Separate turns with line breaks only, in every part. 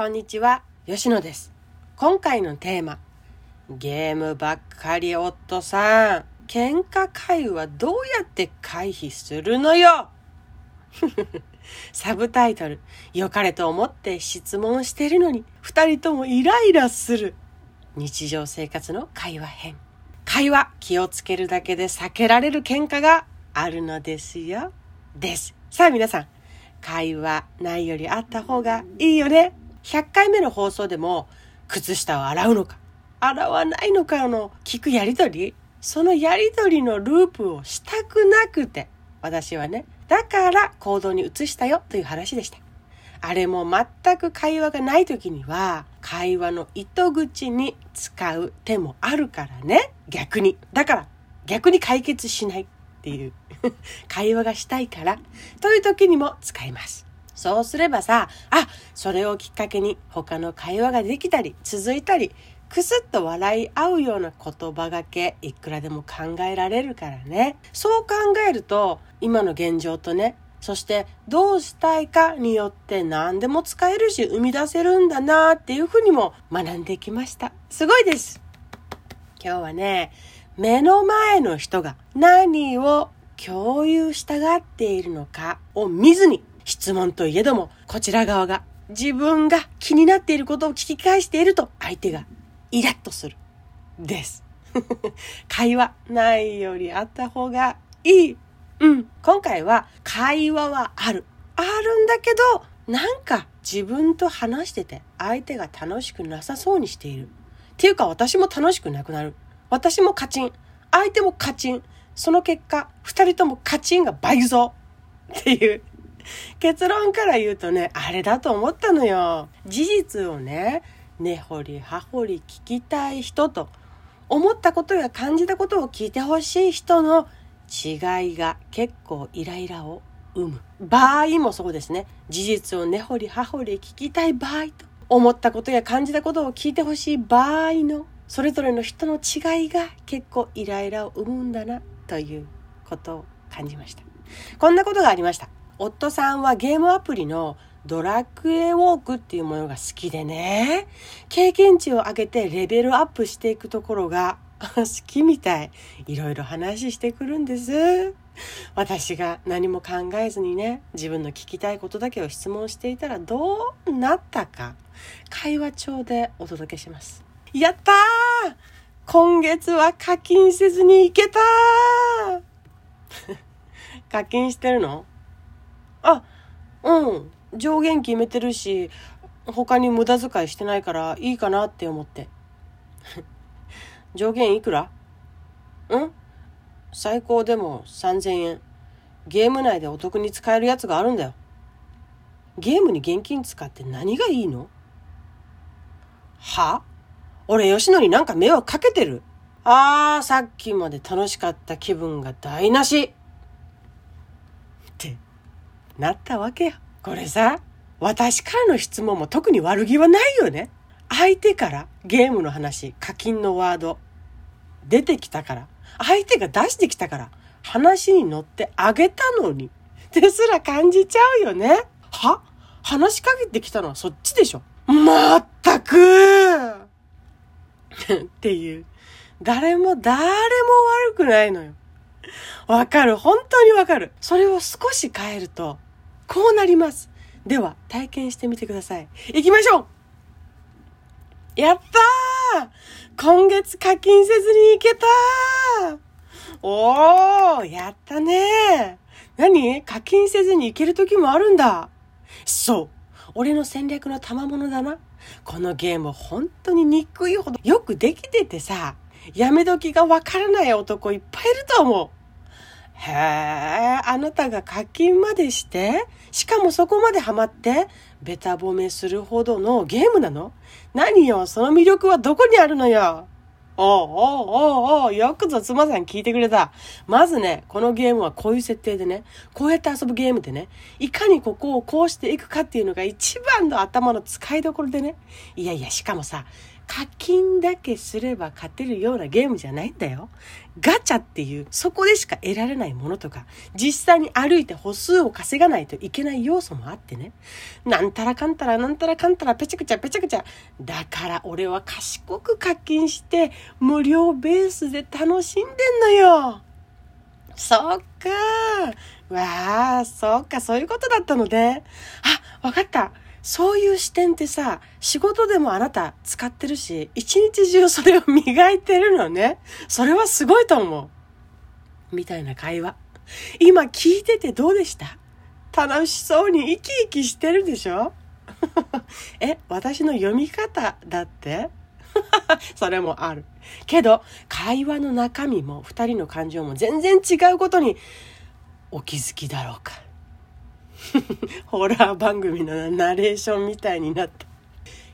こんにちは、吉野です。今回のテーマ、ゲームばっかり夫さん、喧嘩会話どうやって回避するのよ？サブタイトル、良かれと思って質問してるのに、二人ともイライラする。日常生活の会話編。会話、気をつけるだけで避けられる喧嘩があるのですよ。です。さあ皆さん、会話ないよりあった方がいいよね。100回目の放送でも、靴下を洗うのか、洗わないのかの聞くやりとり、そのやりとりのループをしたくなくて、私はね、だから行動に移したよという話でした。あれも全く会話がない時には、会話の糸口に使う手もあるからね。逆に。だから、逆に解決しないっていう。会話がしたいから、という時にも使います。そうすればさ、あ、それをきっかけに他の会話ができたり、続いたり、くすっと笑い合うような言葉がけ、いくらでも考えられるからね。そう考えると、今の現状とね、そしてどうしたいかによって何でも使えるし生み出せるんだなっていうふうにも学んできました。すごいです今日はね、目の前の人が何を共有したがっているのかを見ずに質問といえどもこちら側が自分が気になっていることを聞き返していると相手がイラッとする。です。会話ないよりあった方がいい。うん。今回は会話はある。あるんだけど、なんか自分と話してて相手が楽しくなさそうにしている。っていうか私も楽しくなくなる。私もカチン。相手もカチン。その結果、二人ともカチンが倍増。っていう結論から言うとね、あれだと思ったのよ。事実をね、根掘り葉掘り聞きたい人と、思ったことや感じたことを聞いてほしい人の違いが結構イライラを生む。場合もそうですね。事実を根掘り葉掘り聞きたい場合と、思ったことや感じたことを聞いてほしい場合の、それぞれの人の違いが結構イライラを生むんだな、ということを感じました。こんなことがありました。夫さんはゲームアプリのドラクエウォークっていうものが好きでね、経験値を上げてレベルアップしていくところが 好きみたい。いろいろ話してくるんです。私が何も考えずにね、自分の聞きたいことだけを質問していたらどうなったか、会話帳でお届けします。やったー今月は課金せずに行けたー 課金してるの？あ、うん。上限決めてるし、他に無駄遣いしてないからいいかなって思って。上限いくら？ん？最高でも3000円。ゲーム内でお得に使えるやつがあるんだよ。ゲームに現金使って何がいいの？は？俺、吉野になんか迷惑かけてる？あー、さっきまで楽しかった気分が台無し。なったわけよ。これさ、私からの質問も特に悪気はないよね。相手からゲームの話、課金のワード、出てきたから、相手が出してきたから、話に乗ってあげたのに、ですら感じちゃうよね。は？話しかけてきたのはそっちでしょまったく っていう。誰も誰も悪くないのよ。わかる。本当にわかる。それを少し変えると、こうなります。では、体験してみてください。行きましょうやったー今月課金せずに行けたーおーやったね何？課金せずに行ける時もあるんだ。そう。俺の戦略の賜物だな。このゲーム本当に憎いほどよくできててさ、やめ時がわからない男いっぱいいると思う。へえ、あなたが課金までして、しかもそこまでハマって、ベタ褒めするほどのゲームなの？何よ、その魅力はどこにあるのよ？おうおうおうおう、よくぞ妻さん聞いてくれた。まずね、このゲームはこういう設定でね、こうやって遊ぶゲームでね、いかにここをこうしていくかっていうのが一番の頭の使いどころでね。いやいや、しかもさ、課金だけすれば勝てるようなゲームじゃないんだよ。ガチャっていう、そこでしか得られないものとか、実際に歩いて歩数を稼がないといけない要素もあってね。なんたらかんたらなんたらかんたらぺちゃくちゃぺちゃくちゃ。だから俺は賢く課金して、無料ベースで楽しんでんのよ。そっか。わあ、そっか、そういうことだったのね。あ、わかった。そういう視点ってさ、仕事でもあなた使ってるし、一日中それを磨いてるのね。それはすごいと思う。みたいな会話。今聞いててどうでした？楽しそうに生き生きしてるでしょ？え、私の読み方だって？それもある。けど、会話の中身も二人の感情も全然違うことにお気づきだろうか。ホラー番組のナレーションみたいになった。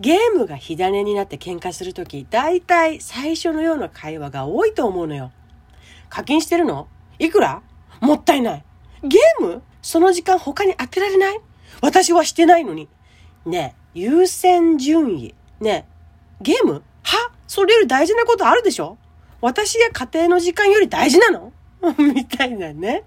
ゲームが火種になって喧嘩するとき、大体最初のような会話が多いと思うのよ。課金してるの？いくら？もったいない。ゲーム？その時間他に当てられない？私はしてないのに。ねえ、優先順位。ねえ、ゲーム？は？それより大事なことあるでしょ？私や家庭の時間より大事なの？みたいなね。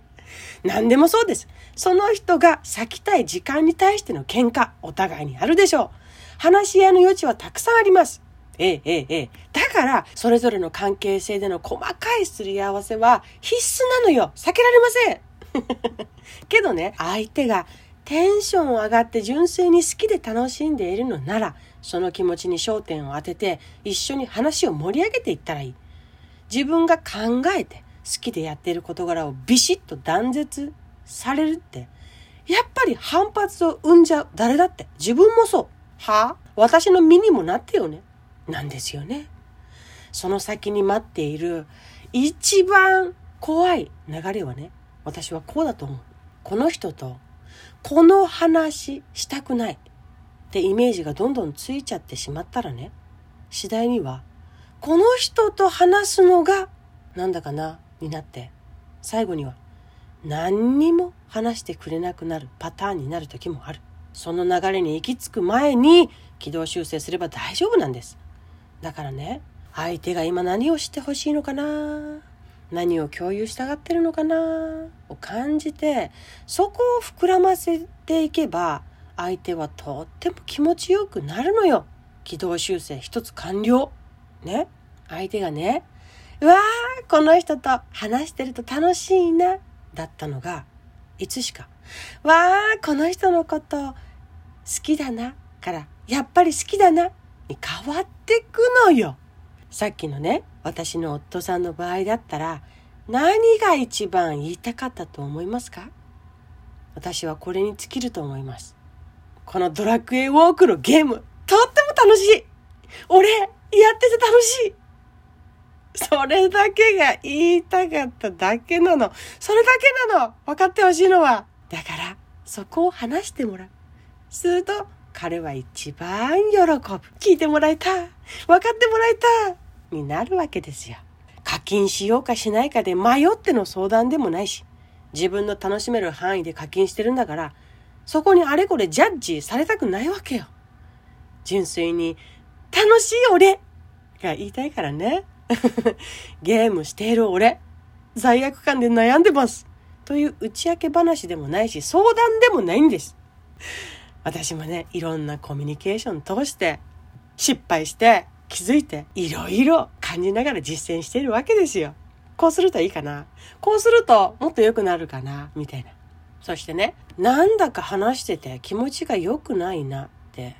何でもそうです。その人が咲きたい時間に対しての喧嘩、お互いにあるでしょう。話し合いの余地はたくさんあります。ええ、ええ、え。だから、それぞれの関係性での細かいすり合わせは必須なのよ。避けられません。けどね、相手がテンション上がって純粋に好きで楽しんでいるのなら、その気持ちに焦点を当てて一緒に話を盛り上げていったらいい。自分が考えてきでやっている事柄をビシッと断絶されるって、やっぱり反発を生んじゃう。誰だって。自分もそう。は？あ私の身にもなってよね。なんですよね。その先に待っている一番怖い流れはね、私はこうだと思う。この人とこの話したくないってイメージがどんどんついちゃってしまったらね、次第にはこの人と話すのがなんだかなになって最後には何にも話してくれなくなるパターンになる時もある。その流れに行き着く前に軌道修正すれば大丈夫なんです。だからね相手が今何をしてほしいのかな？何を共有したがってるのかな？を感じてそこを膨らませていけば相手はとっても気持ちよくなるのよ。軌道修正一つ完了。ね？相手がねうわー、この人と話してると楽しいな、だったのが、いつしか、わー、この人のこと好きだな、から、やっぱり好きだな、に変わってくのよ。さっきのね、私の夫さんの場合だったら、何が一番言いたかったと思いますか？私はこれに尽きると思います。このドラクエウォークのゲーム、とっても楽しい俺、やってて楽しいそれだけが言いたかっただけなの。それだけなの。分かってほしいのは。だから、そこを話してもらう。すると、彼は一番喜ぶ。聞いてもらえた。分かってもらえた。になるわけですよ。課金しようかしないかで迷っての相談でもないし、自分の楽しめる範囲で課金してるんだから、そこにあれこれジャッジされたくないわけよ。純粋に、楽しい俺が言いたいからね。ゲームしている俺、罪悪感で悩んでます。という打ち明け話でもないし、相談でもないんです。私もね、いろんなコミュニケーション通して、失敗して、気づいて、いろいろ感じながら実践しているわけですよ。こうするといいかな。こうするともっと良くなるかな。みたいな。そしてね、なんだか話してて気持ちが良くないなって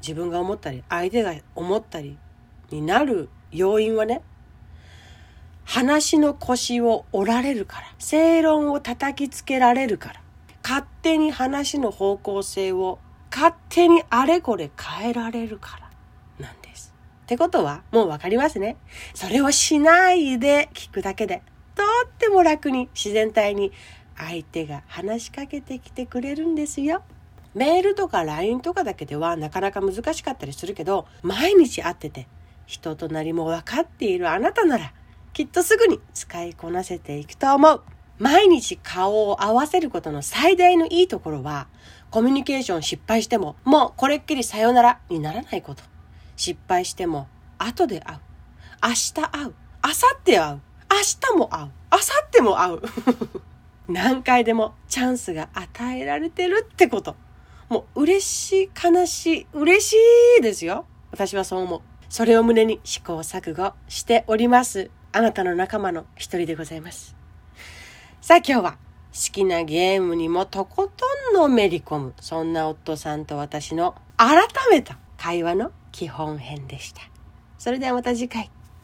自分が思ったり、相手が思ったりになる要因はね、話の腰を折られるから、正論を叩きつけられるから、勝手に話の方向性を勝手にあれこれ変えられるからなんです。ってことはもうわかりますね。それをしないで聞くだけで、とっても楽に自然体に相手が話しかけてきてくれるんですよ。メールとか LINE とかだけではなかなか難しかったりするけど、毎日会ってて人となりも分かっているあなたなら、きっとすぐに使いこなせていくと思う。毎日顔を合わせることの最大のいいところは、コミュニケーション失敗しても、もうこれっきりさよならにならないこと。失敗しても後で会う。明日会う。明後日会う。明日も会う。明後日も会う。何回でもチャンスが与えられてるってこと。もう嬉しい、悲しい、嬉しいですよ。私はそう思う。それを胸に試行錯誤しております。あなたの仲間の一人でございます。さあ今日は好きなゲームにもとことんのめり込む。そんな夫さんと私の改めた会話の基本編でした。それではまた次回。